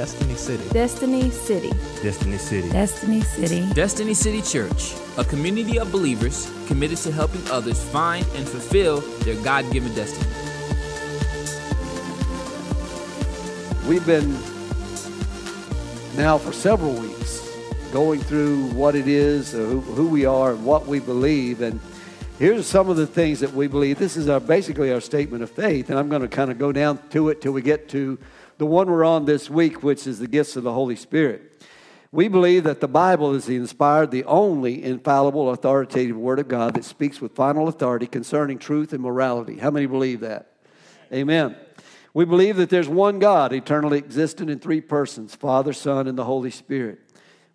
Destiny City. Destiny City. Destiny City. Destiny City. Destiny City Church, a community of believers committed to helping others find and fulfill their God given destiny. We've been now for several weeks going through what it is, uh, who, who we are, and what we believe. And here's some of the things that we believe. This is our basically our statement of faith, and I'm going to kind of go down to it till we get to the one we're on this week, which is the gifts of the Holy Spirit. We believe that the Bible is the inspired, the only infallible, authoritative Word of God that speaks with final authority concerning truth and morality. How many believe that? Amen. We believe that there's one God, eternally existent in three persons Father, Son, and the Holy Spirit.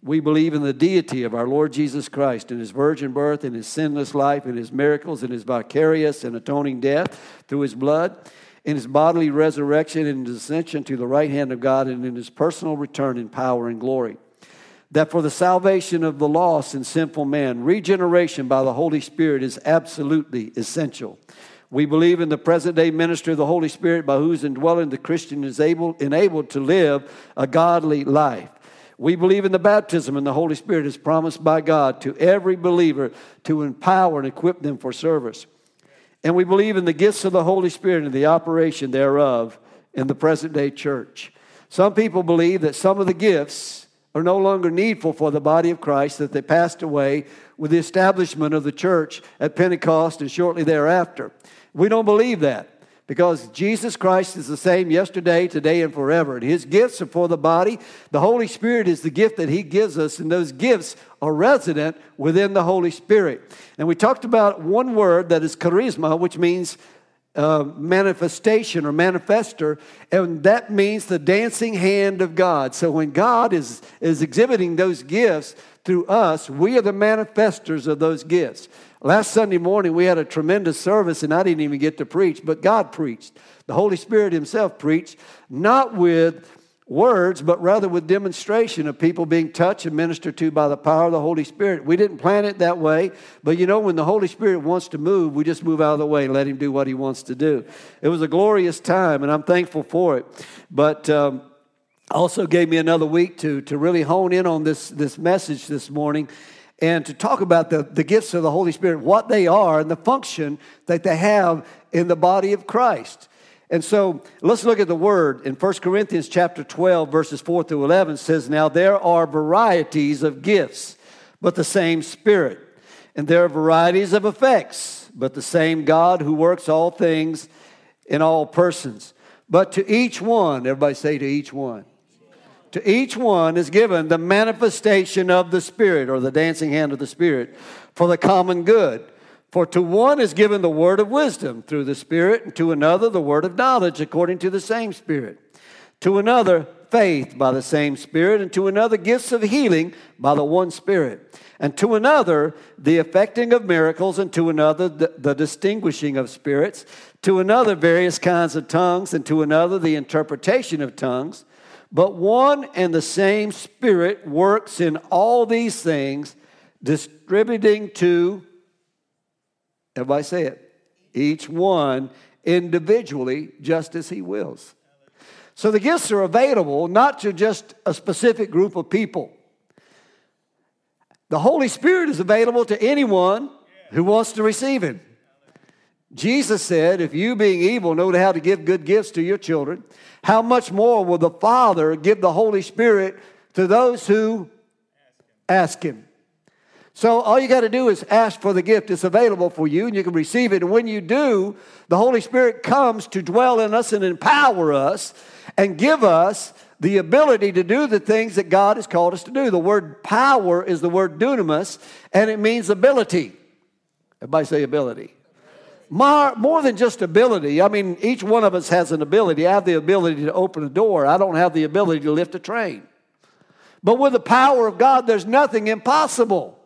We believe in the deity of our Lord Jesus Christ, in his virgin birth, in his sinless life, in his miracles, in his vicarious and atoning death through his blood, in his bodily resurrection, and his ascension to the right hand of God, and in his personal return in power and glory. That for the salvation of the lost and sinful man, regeneration by the Holy Spirit is absolutely essential. We believe in the present day ministry of the Holy Spirit by whose indwelling the Christian is able, enabled to live a godly life. We believe in the baptism and the Holy Spirit is promised by God to every believer to empower and equip them for service. And we believe in the gifts of the Holy Spirit and the operation thereof in the present day church. Some people believe that some of the gifts are no longer needful for the body of Christ, that they passed away with the establishment of the church at Pentecost and shortly thereafter. We don't believe that because Jesus Christ is the same yesterday, today, and forever. And His gifts are for the body. The Holy Spirit is the gift that He gives us, and those gifts are resident within the Holy Spirit. And we talked about one word that is charisma, which means uh, manifestation or manifester, and that means the dancing hand of God. So when God is, is exhibiting those gifts through us, we are the manifestors of those gifts. Last Sunday morning, we had a tremendous service, and I didn't even get to preach, but God preached. The Holy Spirit Himself preached, not with words, but rather with demonstration of people being touched and ministered to by the power of the Holy Spirit. We didn't plan it that way, but you know, when the Holy Spirit wants to move, we just move out of the way and let Him do what He wants to do. It was a glorious time, and I'm thankful for it. But um, also gave me another week to, to really hone in on this, this message this morning and to talk about the, the gifts of the Holy Spirit, what they are, and the function that they have in the body of Christ. And so let's look at the word. In 1 Corinthians chapter 12 verses 4 through 11 says now there are varieties of gifts but the same spirit. And there are varieties of effects but the same God who works all things in all persons. But to each one everybody say to each one to each one is given the manifestation of the spirit or the dancing hand of the spirit for the common good for to one is given the word of wisdom through the Spirit, and to another the word of knowledge according to the same Spirit. To another, faith by the same Spirit, and to another, gifts of healing by the one Spirit. And to another, the effecting of miracles, and to another, the, the distinguishing of spirits. To another, various kinds of tongues, and to another, the interpretation of tongues. But one and the same Spirit works in all these things, distributing to Everybody say it. Each one individually, just as he wills. So the gifts are available not to just a specific group of people. The Holy Spirit is available to anyone who wants to receive him. Jesus said, If you, being evil, know how to give good gifts to your children, how much more will the Father give the Holy Spirit to those who ask him? So all you got to do is ask for the gift. It's available for you and you can receive it. And when you do, the Holy Spirit comes to dwell in us and empower us and give us the ability to do the things that God has called us to do. The word power is the word dunamis and it means ability. Everybody say ability. More, more than just ability. I mean, each one of us has an ability. I have the ability to open a door. I don't have the ability to lift a train. But with the power of God, there's nothing impossible.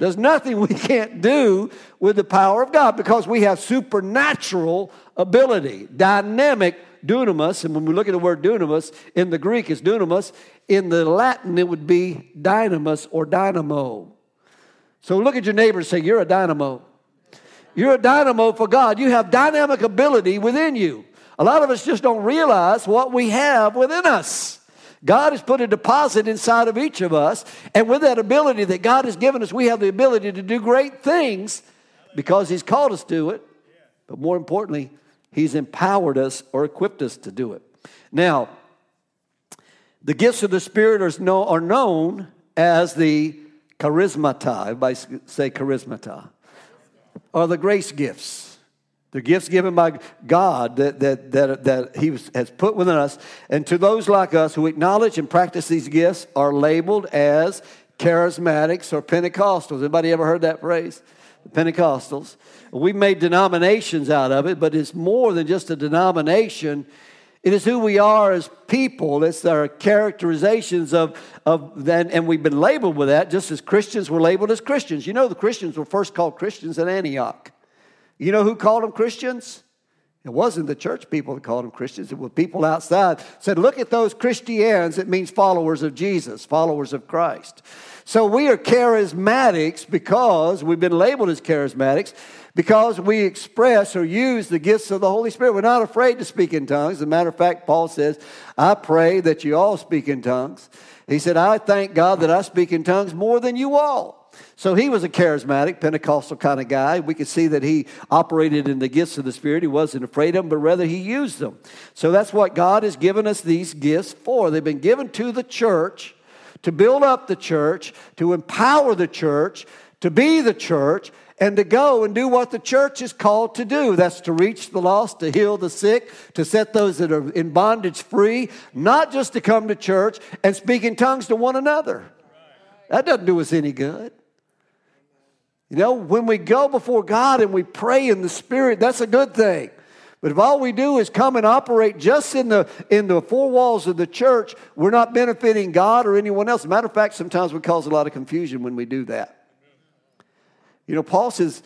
There's nothing we can't do with the power of God because we have supernatural ability, dynamic dunamis. And when we look at the word dunamis, in the Greek it's dunamis. In the Latin, it would be dynamis or dynamo. So look at your neighbor and say, You're a dynamo. You're a dynamo for God. You have dynamic ability within you. A lot of us just don't realize what we have within us. God has put a deposit inside of each of us, and with that ability that God has given us, we have the ability to do great things because He's called us to it. But more importantly, He's empowered us or equipped us to do it. Now, the gifts of the Spirit are, known as the charismata. Everybody say charismata. Or the grace gifts. The gifts given by God that, that, that, that He has put within us. And to those like us who acknowledge and practice these gifts are labeled as charismatics or Pentecostals. Anybody ever heard that phrase? Pentecostals. We made denominations out of it, but it's more than just a denomination. It is who we are as people. It's our characterizations of, of that, and we've been labeled with that just as Christians were labeled as Christians. You know, the Christians were first called Christians in Antioch. You know who called them Christians? It wasn't the church people that called them Christians. It was people outside said, look at those Christians. It means followers of Jesus, followers of Christ. So we are charismatics because we've been labeled as charismatics because we express or use the gifts of the Holy Spirit. We're not afraid to speak in tongues. As a matter of fact, Paul says, I pray that you all speak in tongues. He said, I thank God that I speak in tongues more than you all. So he was a charismatic, Pentecostal kind of guy. We could see that he operated in the gifts of the Spirit. He wasn't afraid of them, but rather he used them. So that's what God has given us these gifts for. They've been given to the church to build up the church, to empower the church, to be the church, and to go and do what the church is called to do. That's to reach the lost, to heal the sick, to set those that are in bondage free, not just to come to church and speak in tongues to one another. That doesn't do us any good. You know, when we go before God and we pray in the Spirit, that's a good thing. But if all we do is come and operate just in the, in the four walls of the church, we're not benefiting God or anyone else. Matter of fact, sometimes we cause a lot of confusion when we do that. You know, Paul says,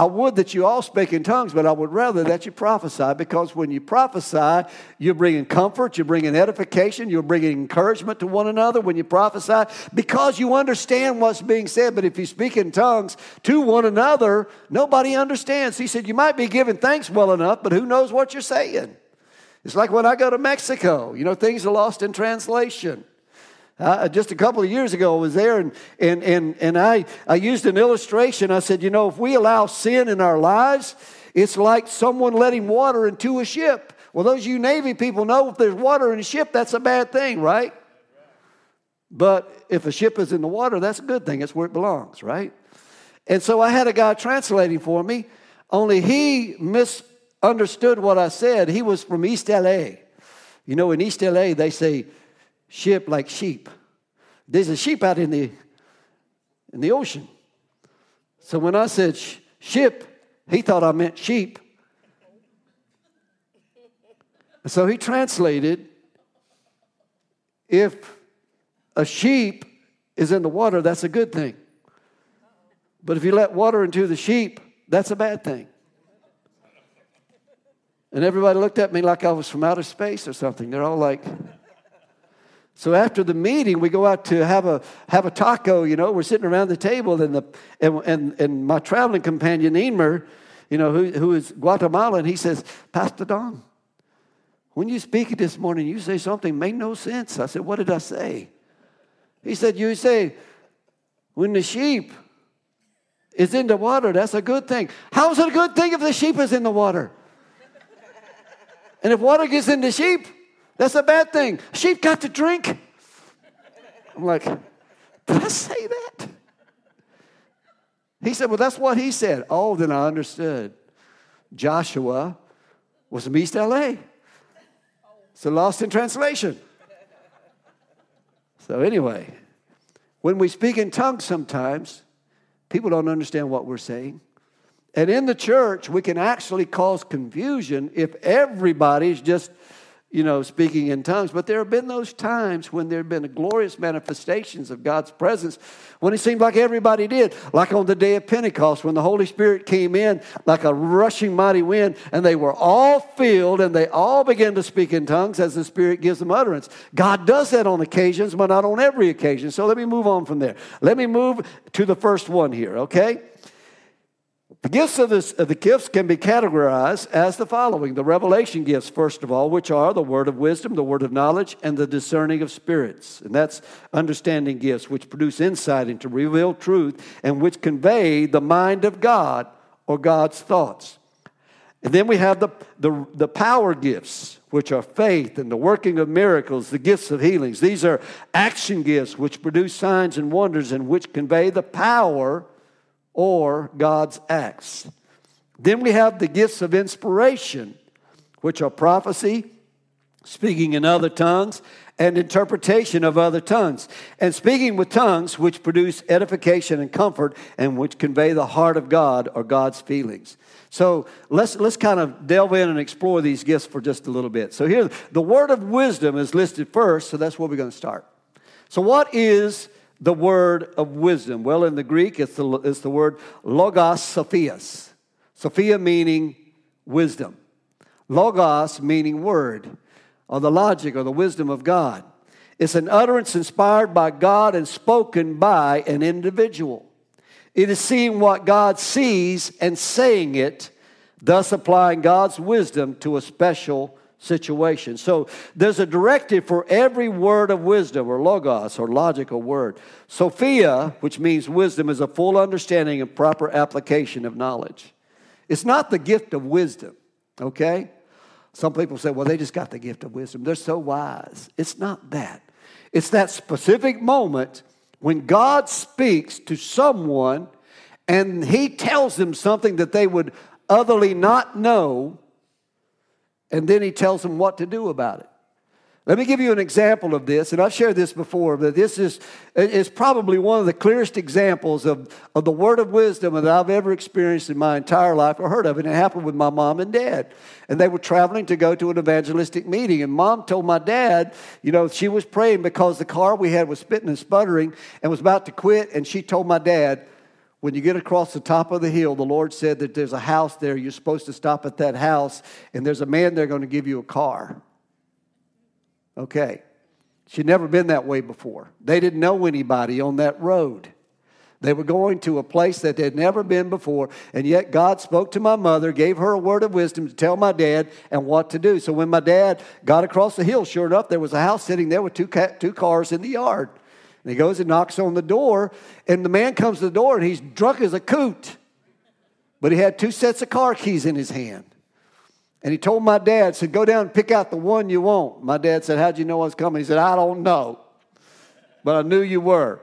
I would that you all speak in tongues, but I would rather that you prophesy because when you prophesy, you're bringing comfort, you're bringing edification, you're bringing encouragement to one another when you prophesy because you understand what's being said. But if you speak in tongues to one another, nobody understands. He said, You might be giving thanks well enough, but who knows what you're saying? It's like when I go to Mexico, you know, things are lost in translation. Uh, just a couple of years ago, I was there and, and, and, and I, I used an illustration. I said, you know, if we allow sin in our lives, it's like someone letting water into a ship. Well, those you Navy people know if there's water in a ship, that's a bad thing, right? But if a ship is in the water, that's a good thing. It's where it belongs, right? And so I had a guy translating for me, only he misunderstood what I said. He was from East LA. You know, in East LA, they say ship like sheep. There's a sheep out in the in the ocean. So when I said sh- ship, he thought I meant sheep. So he translated if a sheep is in the water, that's a good thing. But if you let water into the sheep, that's a bad thing. And everybody looked at me like I was from outer space or something. They're all like, so after the meeting, we go out to have a have a taco. You know, we're sitting around the table, and the and and, and my traveling companion Emer, you know, who who is Guatemalan, he says, Pastor Don, when you speak it this morning, you say something made no sense. I said, What did I say? He said, You say, when the sheep is in the water, that's a good thing. How is it a good thing if the sheep is in the water? And if water gets in the sheep, that's a bad thing. Sheep got to drink. I'm like, did I say that? He said, Well, that's what he said. Oh, then I understood. Joshua was from East LA. So lost in translation. So, anyway, when we speak in tongues sometimes, people don't understand what we're saying. And in the church, we can actually cause confusion if everybody's just you know, speaking in tongues. But there have been those times when there have been glorious manifestations of God's presence when it seemed like everybody did. Like on the day of Pentecost when the Holy Spirit came in like a rushing mighty wind and they were all filled and they all began to speak in tongues as the Spirit gives them utterance. God does that on occasions, but not on every occasion. So let me move on from there. Let me move to the first one here, okay? The gifts of, this, the gifts can be categorized as the following the revelation gifts, first of all, which are the word of wisdom, the word of knowledge, and the discerning of spirits. And that's understanding gifts, which produce insight into revealed truth and which convey the mind of God or God's thoughts. And then we have the, the, the power gifts, which are faith and the working of miracles, the gifts of healings. These are action gifts, which produce signs and wonders and which convey the power or God's acts. Then we have the gifts of inspiration, which are prophecy, speaking in other tongues, and interpretation of other tongues. And speaking with tongues, which produce edification and comfort, and which convey the heart of God or God's feelings. So let's, let's kind of delve in and explore these gifts for just a little bit. So here, the word of wisdom is listed first, so that's where we're going to start. So, what is the word of wisdom? Well, in the Greek, it's the, it's the word logos sophias. Sophia meaning wisdom. Logos meaning word, or the logic or the wisdom of God. It's an utterance inspired by God and spoken by an individual. It is seeing what God sees and saying it, thus applying God's wisdom to a special situation. So there's a directive for every word of wisdom or logos or logical word. Sophia, which means wisdom, is a full understanding and proper application of knowledge. It's not the gift of wisdom, okay? Some people say, well, they just got the gift of wisdom. They're so wise. It's not that. It's that specific moment when God speaks to someone and he tells them something that they would otherly not know and then he tells them what to do about it. Let me give you an example of this, and I've shared this before, but this is, is probably one of the clearest examples of, of the word of wisdom that I've ever experienced in my entire life or heard of. And it happened with my mom and dad. And they were traveling to go to an evangelistic meeting. And mom told my dad, you know, she was praying because the car we had was spitting and sputtering and was about to quit. And she told my dad, when you get across the top of the hill, the Lord said that there's a house there. You're supposed to stop at that house, and there's a man there going to give you a car. Okay. She'd never been that way before. They didn't know anybody on that road. They were going to a place that they'd never been before, and yet God spoke to my mother, gave her a word of wisdom to tell my dad and what to do. So when my dad got across the hill, sure enough, there was a house sitting there with two, ca- two cars in the yard. And he goes and knocks on the door, and the man comes to the door, and he's drunk as a coot. But he had two sets of car keys in his hand. And he told my dad, said, Go down and pick out the one you want. My dad said, How'd you know I was coming? He said, I don't know. But I knew you were.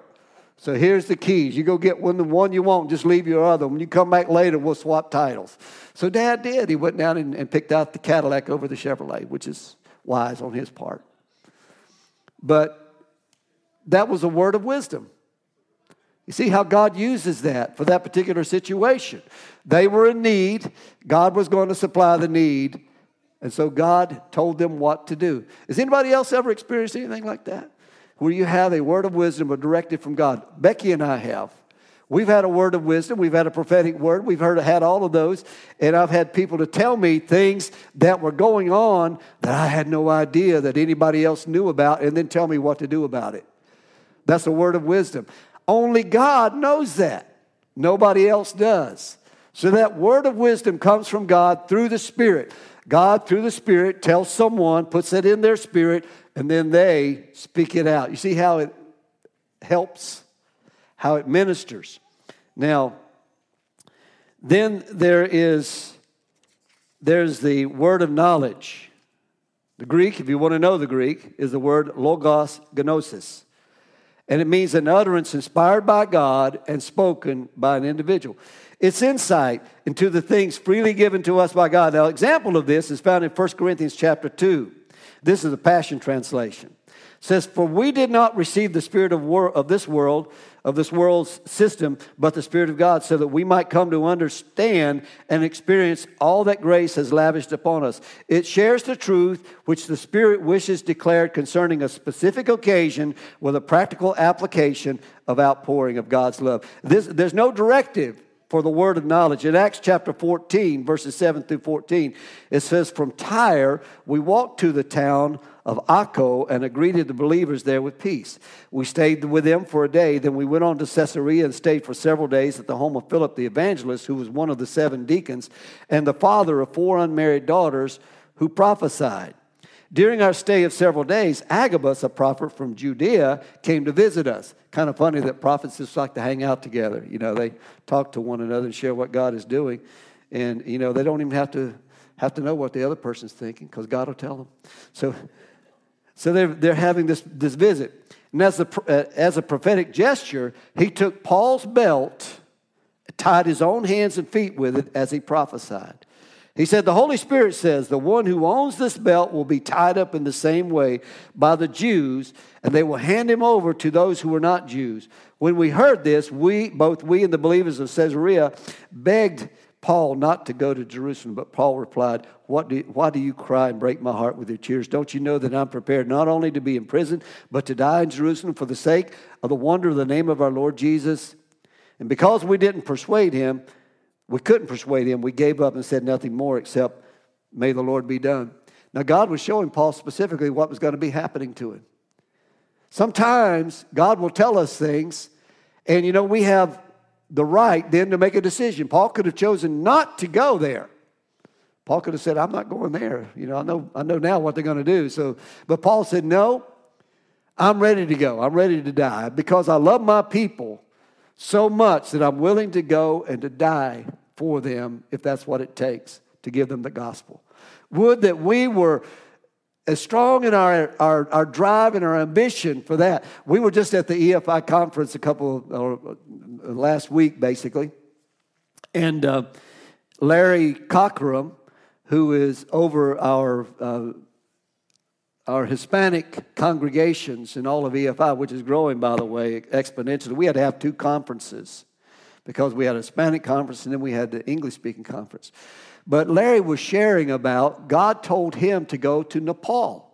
So here's the keys. You go get one the one you want, just leave your other. When you come back later, we'll swap titles. So dad did. He went down and, and picked out the Cadillac over the Chevrolet, which is wise on his part. But that was a word of wisdom. You see how God uses that for that particular situation. They were in need, God was going to supply the need, and so God told them what to do. Has anybody else ever experienced anything like that? Where you have a word of wisdom, a directive from God. Becky and I have. We've had a word of wisdom, we've had a prophetic word, we've heard had all of those, and I've had people to tell me things that were going on that I had no idea that anybody else knew about, and then tell me what to do about it. That's a word of wisdom. Only God knows that. Nobody else does. So that word of wisdom comes from God through the Spirit. God, through the Spirit, tells someone, puts it in their spirit, and then they speak it out. You see how it helps, how it ministers. Now, then there is there's the word of knowledge. The Greek, if you want to know the Greek, is the word logos gnosis and it means an utterance inspired by God and spoken by an individual. It's insight into the things freely given to us by God. Now, example of this is found in 1 Corinthians chapter 2. This is the Passion Translation. It says, For we did not receive the spirit of, of this world, of this world's system, but the Spirit of God, so that we might come to understand and experience all that grace has lavished upon us. It shares the truth which the Spirit wishes declared concerning a specific occasion with a practical application of outpouring of God's love. This, there's no directive for the word of knowledge. In Acts chapter 14, verses 7 through 14, it says, From Tyre we walked to the town of Acco and greeted the believers there with peace. We stayed with them for a day. Then we went on to Caesarea and stayed for several days at the home of Philip the evangelist, who was one of the seven deacons and the father of four unmarried daughters who prophesied. During our stay of several days, Agabus, a prophet from Judea, came to visit us. Kind of funny that prophets just like to hang out together. You know, they talk to one another and share what God is doing. And, you know, they don't even have to have to know what the other person's thinking because God will tell them. So, so they're, they're having this, this visit. And as a, uh, as a prophetic gesture, he took Paul's belt, tied his own hands and feet with it as he prophesied. He said, The Holy Spirit says, the one who owns this belt will be tied up in the same way by the Jews, and they will hand him over to those who are not Jews. When we heard this, we, both we and the believers of Caesarea, begged Paul not to go to Jerusalem. But Paul replied, what do, Why do you cry and break my heart with your tears? Don't you know that I'm prepared not only to be in prison, but to die in Jerusalem for the sake of the wonder of the name of our Lord Jesus? And because we didn't persuade him, we couldn't persuade him. We gave up and said nothing more except, May the Lord be done. Now, God was showing Paul specifically what was going to be happening to him. Sometimes God will tell us things, and you know, we have the right then to make a decision. Paul could have chosen not to go there. Paul could have said, I'm not going there. You know, I know, I know now what they're going to do. So, but Paul said, No, I'm ready to go. I'm ready to die because I love my people so much that I'm willing to go and to die for them if that's what it takes to give them the gospel. Would that we were as strong in our, our, our drive and our ambition for that. We were just at the EFI conference a couple, or uh, last week basically, and uh, Larry Cockrum, who is over our uh, our Hispanic congregations in all of EFI, which is growing, by the way, exponentially. We had to have two conferences because we had a Hispanic conference and then we had the English speaking conference. But Larry was sharing about God told him to go to Nepal.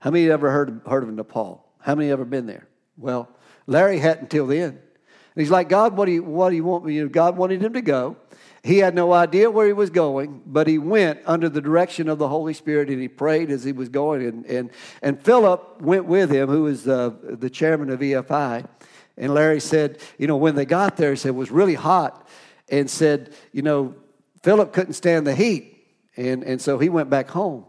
How many ever heard, heard of Nepal? How many ever been there? Well, Larry hadn't till then. And he's like, God, what do you, what do you want me? God wanted him to go. He had no idea where he was going, but he went under the direction of the Holy Spirit and he prayed as he was going. And, and, and Philip went with him, who was uh, the chairman of EFI. And Larry said, you know, when they got there, he said it was really hot and said, you know, Philip couldn't stand the heat. And, and so he went back home.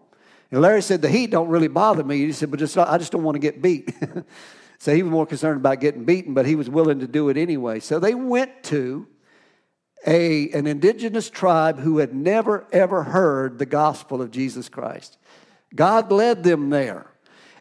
And Larry said, the heat don't really bother me. He said, but just, I just don't want to get beat. so he was more concerned about getting beaten, but he was willing to do it anyway. So they went to a, an indigenous tribe who had never, ever heard the gospel of Jesus Christ. God led them there.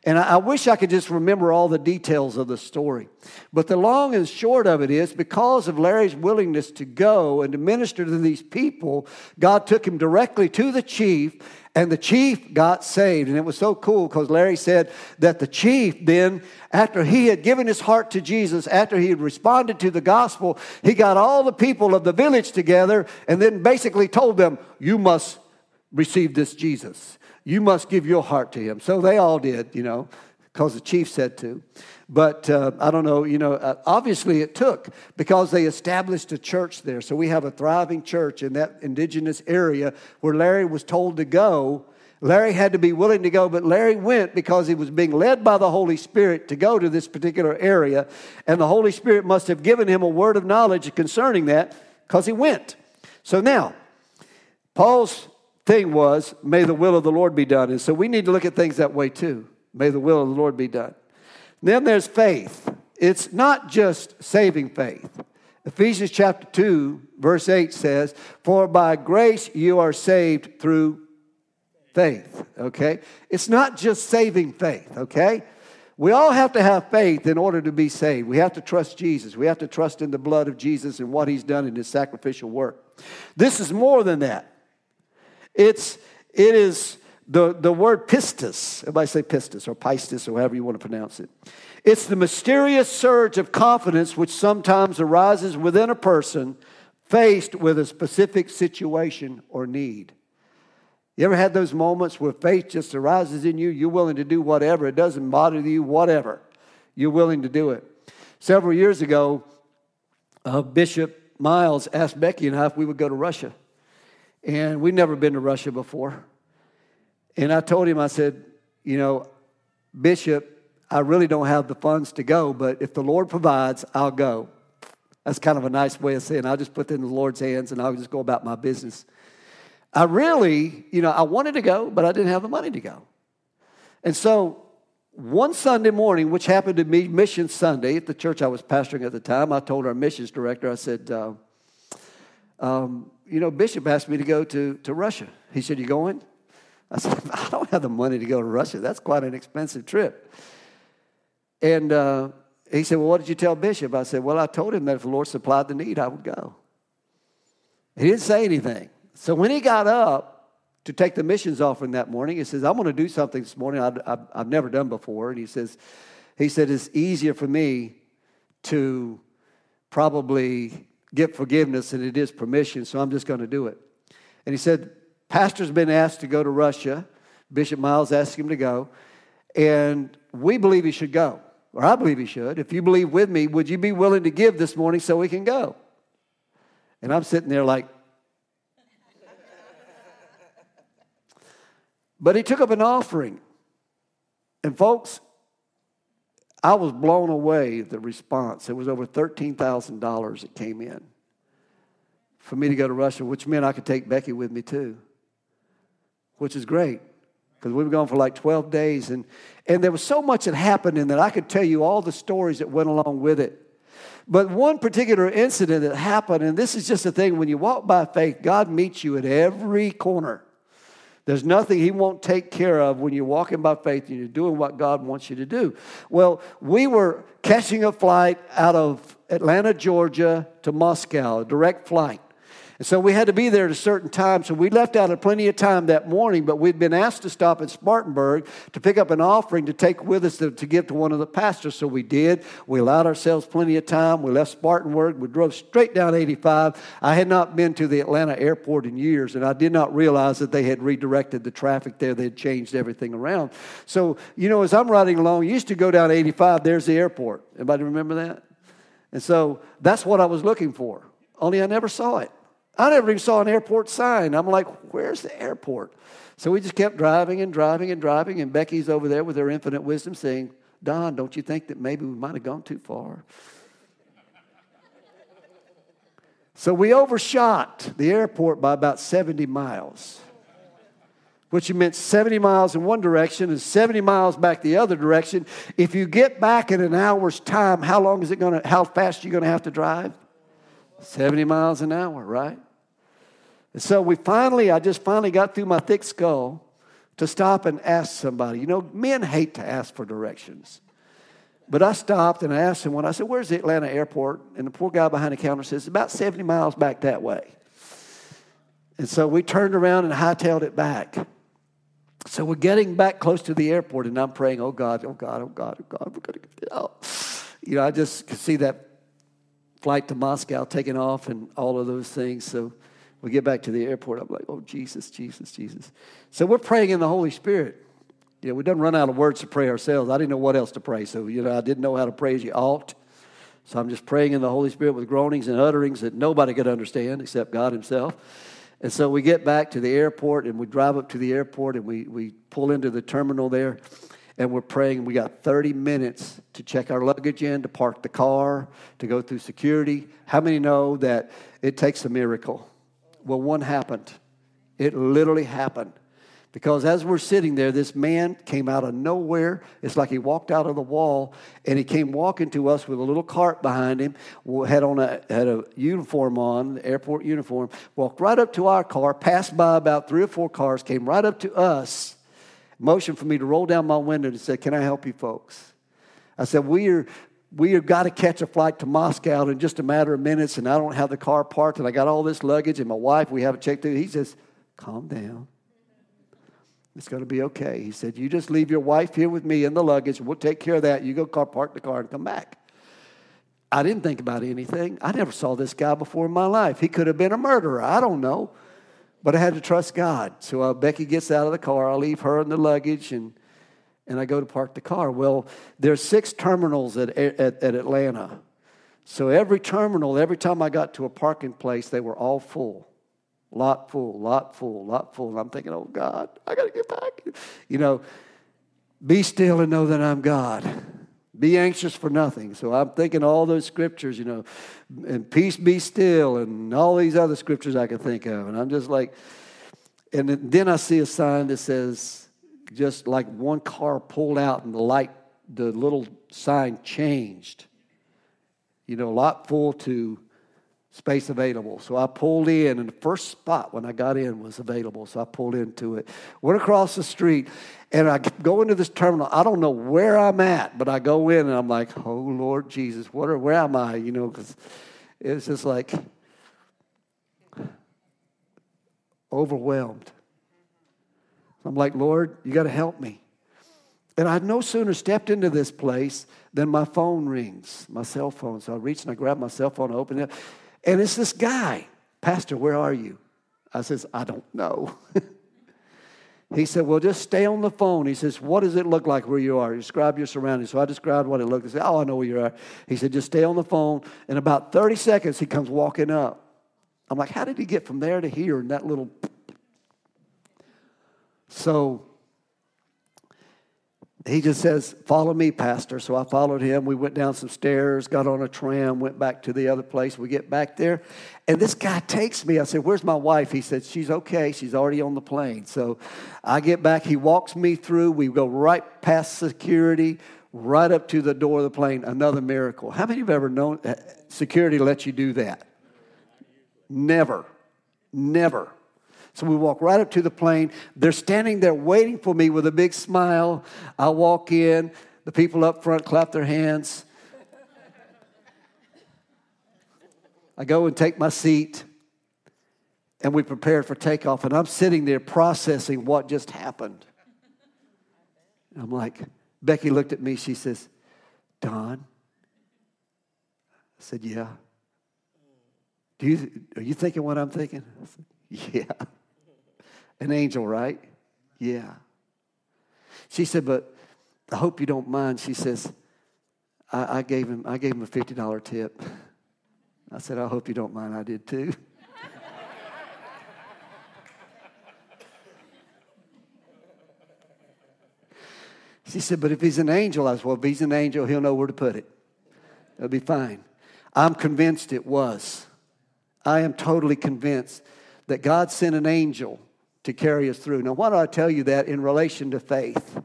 And I, wish I could just remember all the details of the story. But the long and short of it is because of Larry's willingness to go and to minister to these people, God took him directly to the chief and the chief got saved. And it was so cool because Larry said that the chief then, after he had given his heart to Jesus, after he had responded to the gospel, he got all the people of the village together and then basically told them, You must receive this Jesus. You must give your heart to him. So they all did, you know, because the chief said to. But uh, I don't know, you know, uh, obviously it took because they established a church there. So we have a thriving church in that indigenous area where Larry was told to go. Larry had to be willing to go, but Larry went because he was being led by the Holy Spirit to go to this particular area. And the Holy Spirit must have given him a word of knowledge concerning that because he went. So now, Paul's thing was, may the will of the Lord be done. And so we need to look at things that way too. May the will of the Lord be done. Then there's faith. It's not just saving faith. Ephesians chapter 2, verse 8 says, For by grace you are saved through faith. Okay? It's not just saving faith, okay? We all have to have faith in order to be saved. We have to trust Jesus. We have to trust in the blood of Jesus and what he's done in his sacrificial work. This is more than that. It's it is the, the word pistis, everybody say pistis or pistis or however you want to pronounce it. It's the mysterious surge of confidence which sometimes arises within a person faced with a specific situation or need. You ever had those moments where faith just arises in you? You're willing to do whatever. It doesn't bother you, whatever. You're willing to do it. Several years ago, uh, Bishop Miles asked Becky and I if we would go to Russia. And we'd never been to Russia before. And I told him, I said, you know, Bishop, I really don't have the funds to go, but if the Lord provides, I'll go. That's kind of a nice way of saying I'll just put it in the Lord's hands and I'll just go about my business. I really, you know, I wanted to go, but I didn't have the money to go. And so one Sunday morning, which happened to be Mission Sunday at the church I was pastoring at the time, I told our missions director, I said, uh, um, you know, Bishop asked me to go to, to Russia. He said, You going? I said, I don't have the money to go to Russia. That's quite an expensive trip. And uh, he said, Well, what did you tell Bishop? I said, Well, I told him that if the Lord supplied the need, I would go. He didn't say anything. So when he got up to take the missions offering that morning, he says, I'm going to do something this morning I, have never done before. And he says, he said, it's easier for me to probably get forgiveness and it is permission, so I'm just going to do it. And he said, Pastor's been asked to go to Russia. Bishop Miles asked him to go. And we believe he should go, or I believe he should. If you believe with me, would you be willing to give this morning so we can go? And I'm sitting there like, But he took up an offering. And folks, I was blown away the response. It was over $13,000 that came in for me to go to Russia, which meant I could take Becky with me too, which is great because we were gone for like 12 days. And, and there was so much that happened in that I could tell you all the stories that went along with it. But one particular incident that happened, and this is just the thing when you walk by faith, God meets you at every corner. There's nothing He won't take care of when you're walking by faith and you're doing what God wants you to do. Well, we were catching a flight out of Atlanta, Georgia to Moscow, a direct flight. And so we had to be there at a certain time. So we left out of plenty of time that morning, but we'd been asked to stop at Spartanburg to pick up an offering to take with us to, to give to one of the pastors. So we did. We allowed ourselves plenty of time. We left Spartanburg. We drove straight down 85. I had not been to the Atlanta airport in years, and I did not realize that they had redirected the traffic there. They had changed everything around. So, you know, as I'm riding along, used to go down 85, there's the airport. Anybody remember that? And so that's what I was looking for, only I never saw it. I never even saw an airport sign. I'm like, where's the airport? So we just kept driving and driving and driving, and Becky's over there with her infinite wisdom saying, Don, don't you think that maybe we might have gone too far? so we overshot the airport by about 70 miles, which meant 70 miles in one direction and 70 miles back the other direction. If you get back in an hour's time, how long is it going to, how fast are you going to have to drive? 70 miles an hour, right? And so we finally, I just finally got through my thick skull to stop and ask somebody. You know, men hate to ask for directions. But I stopped and I asked someone, I said, Where's the Atlanta airport? And the poor guy behind the counter says, About 70 miles back that way. And so we turned around and hightailed it back. So we're getting back close to the airport, and I'm praying, Oh God, oh God, oh God, oh God, we're going to get out. You know, I just could see that flight to Moscow taking off and all of those things. So we get back to the airport. I'm like, oh, Jesus, Jesus, Jesus. So we're praying in the Holy Spirit. You know, we don't run out of words to pray ourselves. I didn't know what else to pray. So, you know, I didn't know how to pray as you ought. So I'm just praying in the Holy Spirit with groanings and utterings that nobody could understand except God Himself. And so we get back to the airport and we drive up to the airport and we, we pull into the terminal there and we're praying. We got 30 minutes to check our luggage in, to park the car, to go through security. How many know that it takes a miracle? Well, one happened. It literally happened. Because as we're sitting there, this man came out of nowhere. It's like he walked out of the wall and he came walking to us with a little cart behind him, had on a, had a uniform on, airport uniform, walked right up to our car, passed by about three or four cars, came right up to us motion for me to roll down my window and said, Can I help you folks? I said, We are we have got to catch a flight to Moscow in just a matter of minutes, and I don't have the car parked, and I got all this luggage, and my wife, we haven't checked it. He says, Calm down. It's going to be okay. He said, You just leave your wife here with me in the luggage, we'll take care of that. You go car, park the car and come back. I didn't think about anything. I never saw this guy before in my life. He could have been a murderer. I don't know. But I had to trust God. So uh, Becky gets out of the car. I leave her in the luggage and, and I go to park the car. Well, there's six terminals at, at, at Atlanta. So every terminal, every time I got to a parking place, they were all full. Lot full, lot full, lot full. And I'm thinking, oh God, I got to get back. You know, Be still and know that I'm God. Be anxious for nothing. So I'm thinking all those scriptures, you know, and peace be still, and all these other scriptures I can think of. And I'm just like, and then I see a sign that says, just like one car pulled out and the light, the little sign changed. You know, lot full to space available. So I pulled in, and the first spot when I got in was available. So I pulled into it. Went across the street, and I go into this terminal. I don't know where I'm at, but I go in, and I'm like, "Oh Lord Jesus, what are, where am I?" You know, because it's just like overwhelmed. I'm like, Lord, you got to help me. And I no sooner stepped into this place than my phone rings, my cell phone. So I reach and I grab my cell phone, I open it, and it's this guy. Pastor, where are you? I says, I don't know. he said, Well, just stay on the phone. He says, What does it look like where you are? Describe your surroundings. So I described what it looked like. I said, Oh, I know where you are. He said, Just stay on the phone. In about 30 seconds, he comes walking up. I'm like, How did he get from there to here in that little. So he just says, Follow me, Pastor. So I followed him. We went down some stairs, got on a tram, went back to the other place. We get back there, and this guy takes me. I said, Where's my wife? He said, She's okay. She's already on the plane. So I get back. He walks me through. We go right past security, right up to the door of the plane. Another miracle. How many of you have ever known uh, security lets you do that? Never. Never. So we walk right up to the plane. They're standing there waiting for me with a big smile. I walk in. The people up front clap their hands. I go and take my seat, and we prepare for takeoff. And I'm sitting there processing what just happened. And I'm like, Becky looked at me. She says, Don. I said, Yeah. Do you, are you thinking what I'm thinking? I said, Yeah. An angel, right? Yeah. She said, but I hope you don't mind. She says, I, I gave him I gave him a fifty dollar tip. I said, I hope you don't mind. I did too. she said, but if he's an angel, I said, well, if he's an angel, he'll know where to put it. It'll be fine. I'm convinced it was. I am totally convinced that God sent an angel to carry us through. Now, why do I tell you that in relation to faith?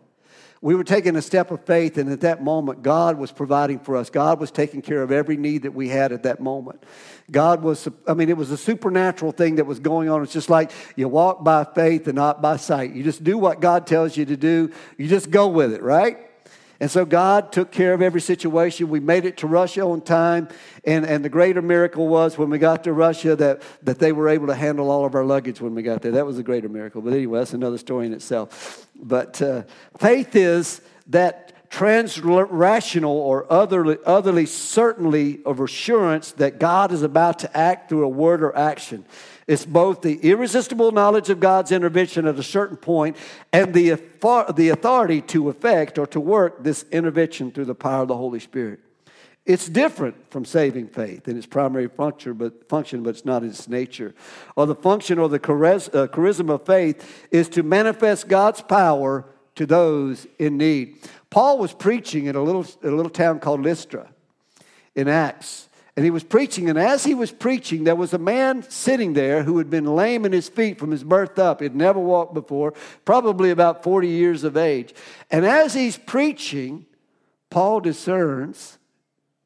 We were taking a step of faith, and at that moment, God was providing for us. God was taking care of every need that we had at that moment. God was, I mean, it was a supernatural thing that was going on. It's just like you walk by faith and not by sight. You just do what God tells you to do, you just go with it, right? And so God took care of every situation. We made it to Russia on time. And, and the greater miracle was when we got to Russia that, that they were able to handle all of our luggage when we got there. That was a greater miracle. But anyway, that's another story in itself. But uh, faith is that trans-rational or otherly, otherly certainty of assurance that God is about to act through a word or action. It's both the irresistible knowledge of God's intervention at a certain point and the, the authority to effect or to work this intervention through the power of the Holy Spirit. It's different from saving faith in its primary function, but function, but it's not its nature. Or the function or the uh, charisma of faith is to manifest God's power to those in need. Paul was preaching in a little, a little town called Lystra in Acts. And he was preaching, and as he was preaching, there was a man sitting there who had been lame in his feet from his birth up. He'd never walked before, probably about 40 years of age. And as he's preaching, Paul discerns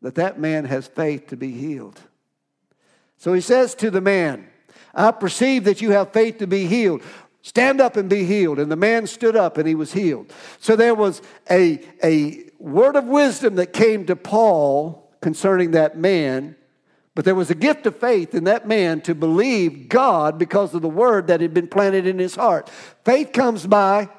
that that man has faith to be healed. So he says to the man, I perceive that you have faith to be healed. Stand up and be healed. And the man stood up and he was healed. So there was a, a word of wisdom that came to Paul concerning that man, but there was a gift of faith in that man to believe God because of the word that had been planted in his heart. Faith comes by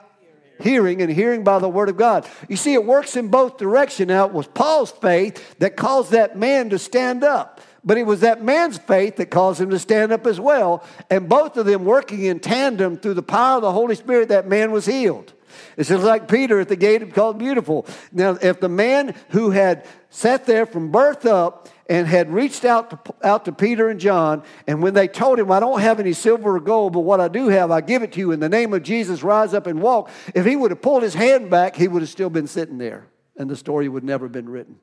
hearing and hearing by the word of God. You see, it works in both directions. Now, it was Paul's faith that caused that man to stand up. But it was that man's faith that caused him to stand up as well. And both of them working in tandem through the power of the Holy Spirit, that man was healed. It's just like Peter at the gate called beautiful. Now, if the man who had sat there from birth up and had reached out to, out to Peter and John, and when they told him, I don't have any silver or gold, but what I do have, I give it to you in the name of Jesus, rise up and walk. If he would have pulled his hand back, he would have still been sitting there, and the story would never have been written.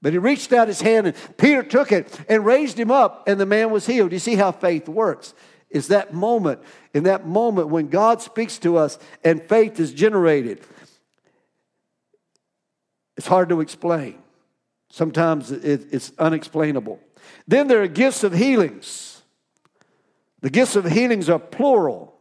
But he reached out his hand, and Peter took it and raised him up, and the man was healed. You see how faith works. Is that moment, in that moment when God speaks to us and faith is generated. It's hard to explain. Sometimes it's unexplainable. Then there are gifts of healings. The gifts of healings are plural.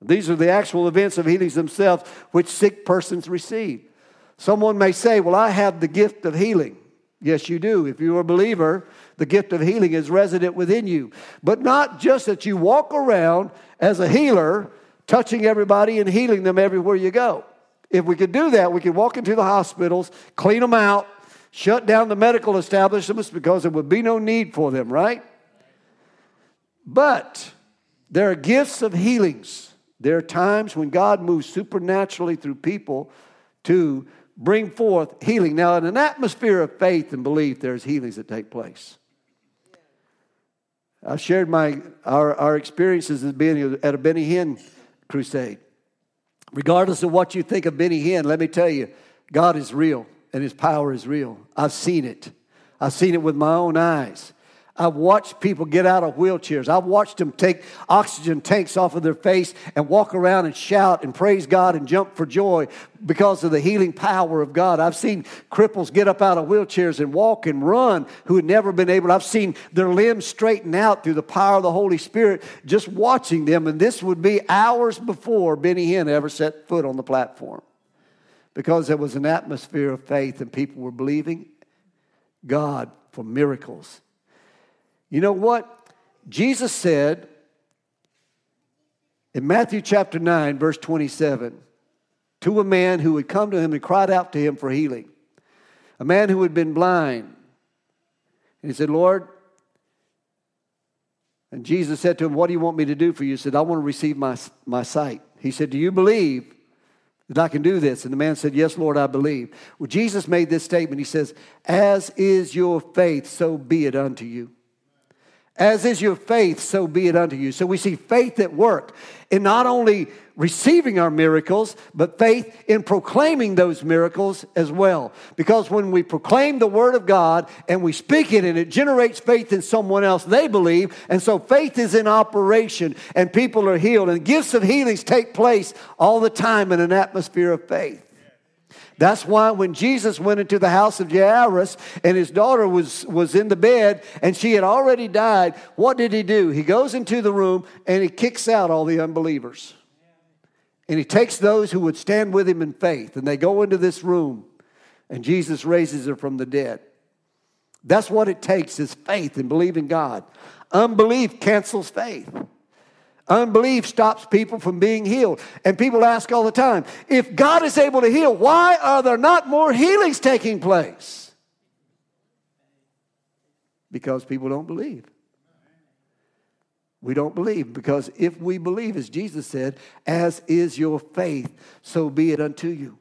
These are the actual events of healings themselves which sick persons receive. Someone may say, Well, I have the gift of healing. Yes, you do. If you're a believer, the gift of healing is resident within you. But not just that you walk around as a healer, touching everybody and healing them everywhere you go. If we could do that, we could walk into the hospitals, clean them out, shut down the medical establishments because there would be no need for them, right? But there are gifts of healings. There are times when God moves supernaturally through people to bring forth healing. Now, in an atmosphere of faith and belief, there's healings that take place. I shared my our, our experiences as being at a Benny Hinn crusade. Regardless of what you think of Benny Hinn, let me tell you, God is real and his power is real. I've seen it. I've seen it with my own eyes. I've watched people get out of wheelchairs. I've watched them take oxygen tanks off of their face and walk around and shout and praise God and jump for joy because of the healing power of God. I've seen cripples get up out of wheelchairs and walk and run who had never been able. I've seen their limbs straighten out through the power of the Holy Spirit just watching them. And this would be hours before Benny Hinn ever set foot on the platform because there was an atmosphere of faith and people were believing God for miracles you know what? Jesus said in Matthew chapter 9, verse 27, to a man who had come to him and cried out to him for healing, a man who had been blind. And he said, Lord, and Jesus said to him, What do you want me to do for you? He said, I want to receive my, my sight. He said, Do you believe that I can do this? And the man said, Yes, Lord, I believe. Well, Jesus made this statement. He says, As is your faith, so be it unto you. As is your faith, so be it unto you. So we see faith at work in not only receiving our miracles, but faith in proclaiming those miracles as well. Because when we proclaim the Word of God and we speak it and it generates faith in someone else, they believe. And so faith is in operation and people are healed. And gifts of healings take place all the time in an atmosphere of faith. That's why when Jesus went into the house of Jairus and his daughter was, was in the bed and she had already died, what did he do? He goes into the room and he kicks out all the unbelievers. And he takes those who would stand with him in faith and they go into this room and Jesus raises her from the dead. That's what it takes is faith and believing God. Unbelief cancels faith. Unbelief stops people from being healed. And people ask all the time if God is able to heal, why are there not more healings taking place? Because people don't believe. We don't believe because if we believe, as Jesus said, as is your faith, so be it unto you.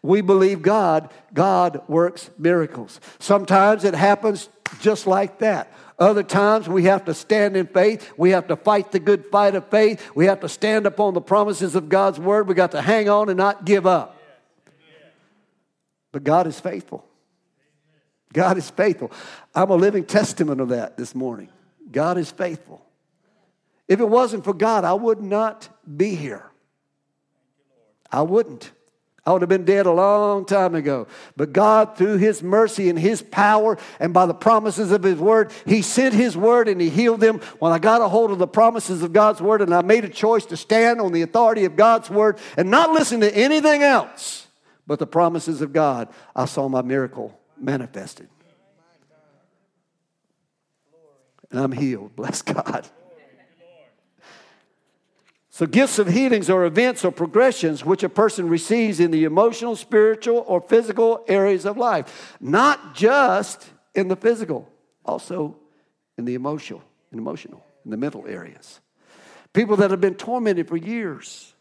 We believe God, God works miracles. Sometimes it happens just like that. Other times we have to stand in faith. We have to fight the good fight of faith. We have to stand upon the promises of God's word. We got to hang on and not give up. But God is faithful. God is faithful. I'm a living testament of that this morning. God is faithful. If it wasn't for God, I would not be here. I wouldn't. I would have been dead a long time ago. But God, through His mercy and His power and by the promises of His word, He sent His word and He healed them. When I got a hold of the promises of God's word and I made a choice to stand on the authority of God's word and not listen to anything else but the promises of God, I saw my miracle manifested. And I'm healed. Bless God. So, gifts of healings are events or progressions which a person receives in the emotional, spiritual, or physical areas of life. Not just in the physical, also in the emotional, in emotional, in the mental areas. People that have been tormented for years.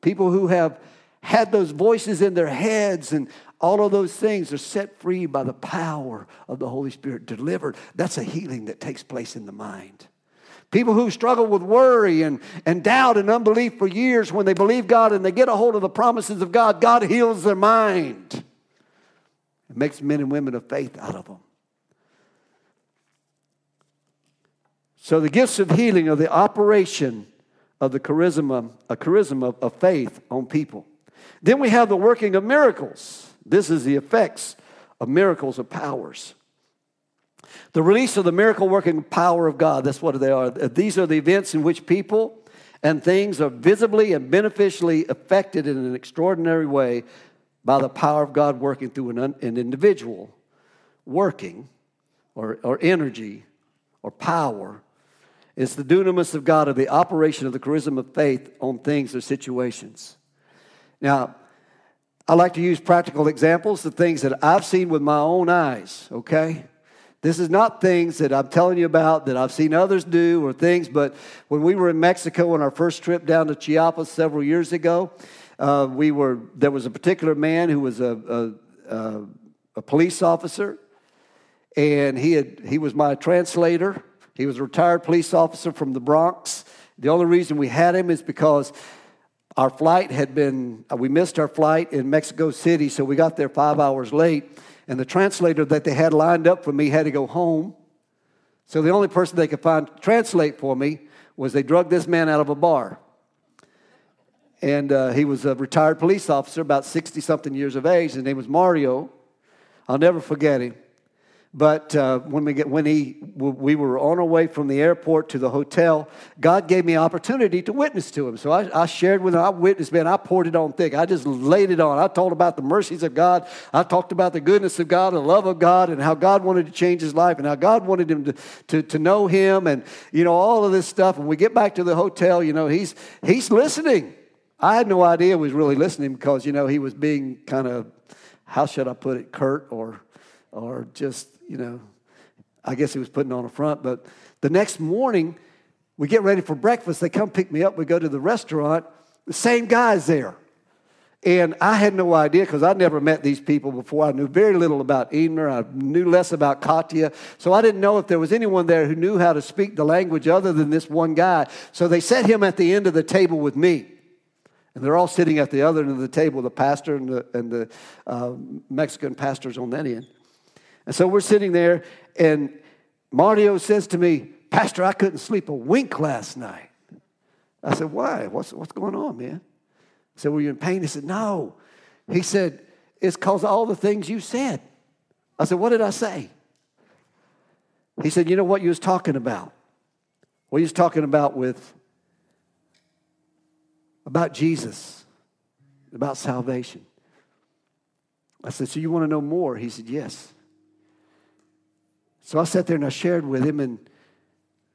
People who have had those voices in their heads and all of those things are set free by the power of the Holy Spirit delivered. That's a healing that takes place in the mind. People who struggle with worry and, and doubt and unbelief for years, when they believe God and they get a hold of the promises of God, God heals their mind. It makes men and women of faith out of them. So the gifts of healing are the operation of the charisma, a charisma of faith on people. Then we have the working of miracles. This is the effects of miracles of powers. The release of the miracle working power of God, that's what they are. These are the events in which people and things are visibly and beneficially affected in an extraordinary way by the power of God working through an, an individual, working or, or energy or power. It's the dunamis of God, of the operation of the charisma of faith on things or situations. Now, I like to use practical examples of things that I've seen with my own eyes, okay? This is not things that I'm telling you about that I've seen others do or things, but when we were in Mexico on our first trip down to Chiapas several years ago, uh, we were there was a particular man who was a, a, a police officer, and he had he was my translator. He was a retired police officer from the Bronx. The only reason we had him is because our flight had been, we missed our flight in Mexico City, so we got there five hours late. And the translator that they had lined up for me had to go home. So the only person they could find to translate for me was they drug this man out of a bar. And uh, he was a retired police officer, about 60 something years of age. His name was Mario. I'll never forget him. But uh, when, we get, when he, we were on our way from the airport to the hotel, God gave me opportunity to witness to him. So I, I shared with him, I witnessed, man, I poured it on thick. I just laid it on. I told about the mercies of God. I talked about the goodness of God, the love of God, and how God wanted to change his life, and how God wanted him to, to, to know him, and, you know, all of this stuff. When we get back to the hotel, you know, he's, he's listening. I had no idea he was really listening because, you know, he was being kind of, how should I put it, curt or, or just you know, I guess he was putting on a front. But the next morning, we get ready for breakfast. They come pick me up. We go to the restaurant. The same guy's there. And I had no idea because I'd never met these people before. I knew very little about Emer. I knew less about Katya. So I didn't know if there was anyone there who knew how to speak the language other than this one guy. So they set him at the end of the table with me. And they're all sitting at the other end of the table, the pastor and the, and the uh, Mexican pastors on that end. And so we're sitting there, and Mario says to me, Pastor, I couldn't sleep a wink last night. I said, Why? What's, what's going on, man? I said, Were you in pain? He said, No. He said, It's because of all the things you said. I said, What did I say? He said, You know what you was talking about? What you was talking about with about Jesus, about salvation. I said, So you want to know more? He said, Yes. So I sat there and I shared with him, and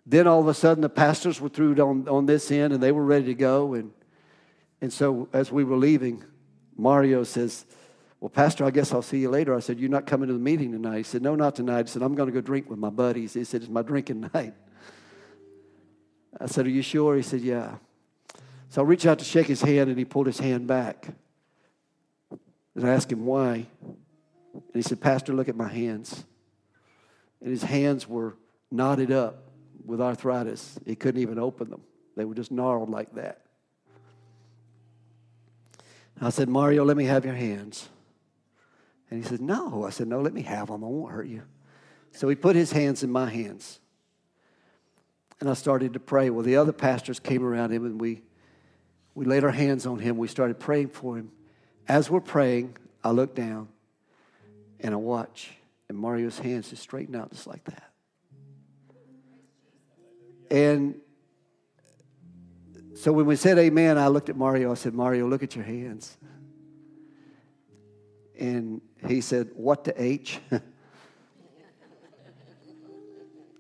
then all of a sudden the pastors were through on, on this end and they were ready to go. And, and so as we were leaving, Mario says, Well, Pastor, I guess I'll see you later. I said, You're not coming to the meeting tonight? He said, No, not tonight. He said, I'm going to go drink with my buddies. He said, It's my drinking night. I said, Are you sure? He said, Yeah. So I reached out to shake his hand and he pulled his hand back. And I asked him why. And he said, Pastor, look at my hands and his hands were knotted up with arthritis. He couldn't even open them, they were just gnarled like that. I said, Mario, let me have your hands. And he said, No. I said, No, let me have them. I won't hurt you. So he put his hands in my hands. And I started to pray. Well, the other pastors came around him and we, we laid our hands on him. We started praying for him. As we're praying, I look down and I watch. And Mario's hands just straighten out just like that. And so when we said amen, I looked at Mario. I said, Mario, look at your hands. And he said, What to H?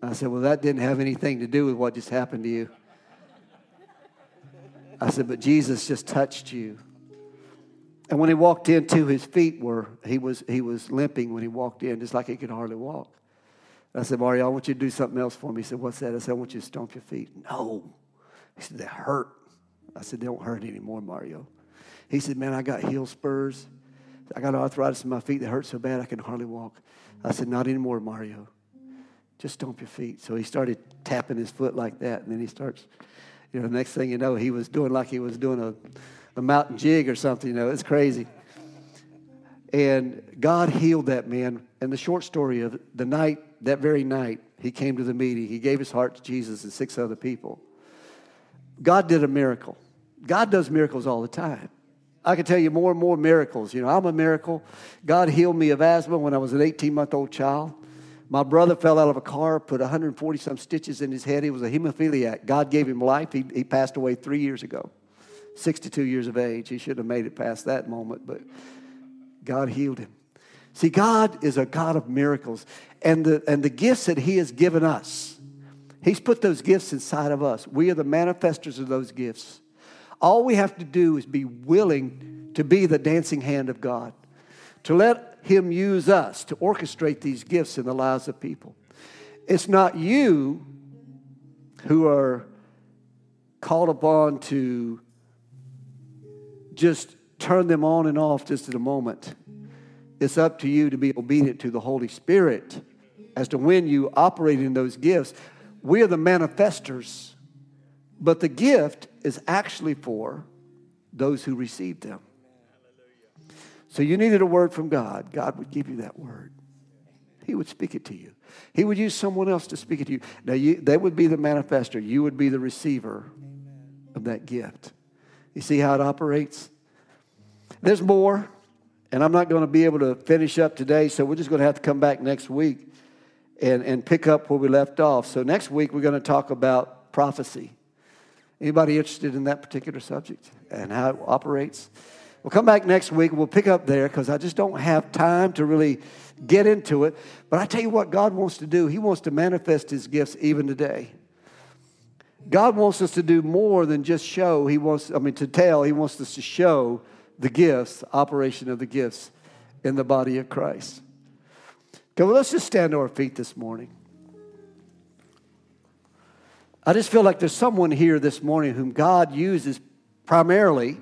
I said, Well, that didn't have anything to do with what just happened to you. I said, But Jesus just touched you. And when he walked into his feet were he was he was limping when he walked in, just like he could hardly walk. I said, Mario, I want you to do something else for me. He said, What's that? I said, I want you to stomp your feet. No. He said, They hurt. I said, They don't hurt anymore, Mario. He said, Man, I got heel spurs. I got arthritis in my feet that hurt so bad I can hardly walk. I said, Not anymore, Mario. Just stomp your feet. So he started tapping his foot like that, and then he starts, you know, the next thing you know, he was doing like he was doing a, a mountain jig or something, you know, it's crazy. And God healed that man. And the short story of the night, that very night, he came to the meeting. He gave his heart to Jesus and six other people. God did a miracle. God does miracles all the time. I can tell you more and more miracles. You know, I'm a miracle. God healed me of asthma when I was an 18 month old child. My brother fell out of a car, put 140 some stitches in his head. He was a hemophiliac. God gave him life. He, he passed away three years ago, 62 years of age. He should have made it past that moment, but God healed him. See, God is a God of miracles. And the, and the gifts that He has given us, He's put those gifts inside of us. We are the manifestors of those gifts. All we have to do is be willing to be the dancing hand of God, to let him use us to orchestrate these gifts in the lives of people. It's not you who are called upon to just turn them on and off just at a moment. It's up to you to be obedient to the Holy Spirit as to when you operate in those gifts. We are the manifestors, but the gift is actually for those who receive them. So you needed a word from God. God would give you that word. He would speak it to you. He would use someone else to speak it to you. Now, you, they would be the manifester. You would be the receiver of that gift. You see how it operates? There's more, and I'm not going to be able to finish up today, so we're just going to have to come back next week and, and pick up where we left off. So next week, we're going to talk about prophecy. Anybody interested in that particular subject and how it operates? We'll come back next week we'll pick up there because I just don't have time to really get into it. But I tell you what God wants to do. He wants to manifest His gifts even today. God wants us to do more than just show. He wants, I mean, to tell. He wants us to show the gifts, operation of the gifts in the body of Christ. Okay, well, let's just stand to our feet this morning. I just feel like there's someone here this morning whom God uses primarily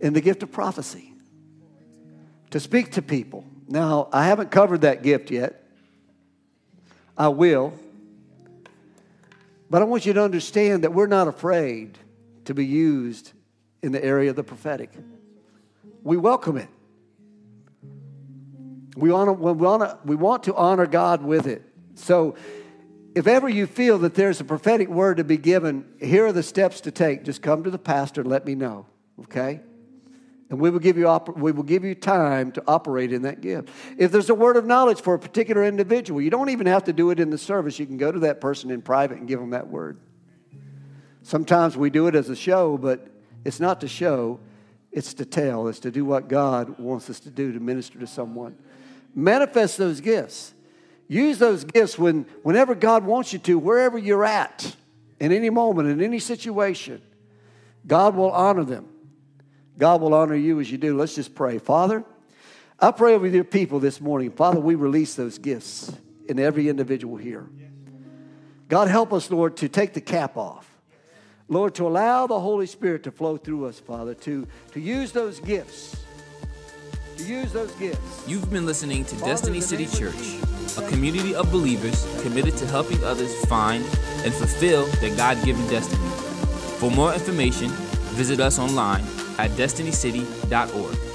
in the gift of prophecy to speak to people. Now, I haven't covered that gift yet. I will. But I want you to understand that we're not afraid to be used in the area of the prophetic. We welcome it. We, we, want we want to honor God with it. So, if ever you feel that there's a prophetic word to be given, here are the steps to take. Just come to the pastor and let me know, okay? And we will, give you op- we will give you time to operate in that gift. If there's a word of knowledge for a particular individual, you don't even have to do it in the service. You can go to that person in private and give them that word. Sometimes we do it as a show, but it's not to show, it's to tell, it's to do what God wants us to do to minister to someone. Manifest those gifts. Use those gifts when, whenever God wants you to, wherever you're at, in any moment, in any situation. God will honor them. God will honor you as you do. Let's just pray. Father, I pray over your people this morning. Father, we release those gifts in every individual here. God, help us, Lord, to take the cap off. Lord, to allow the Holy Spirit to flow through us, Father, to, to use those gifts. To use those gifts. You've been listening to Father, Destiny City Church, a community of believers committed to helping others find and fulfill their God given destiny. For more information, visit us online at destinycity.org.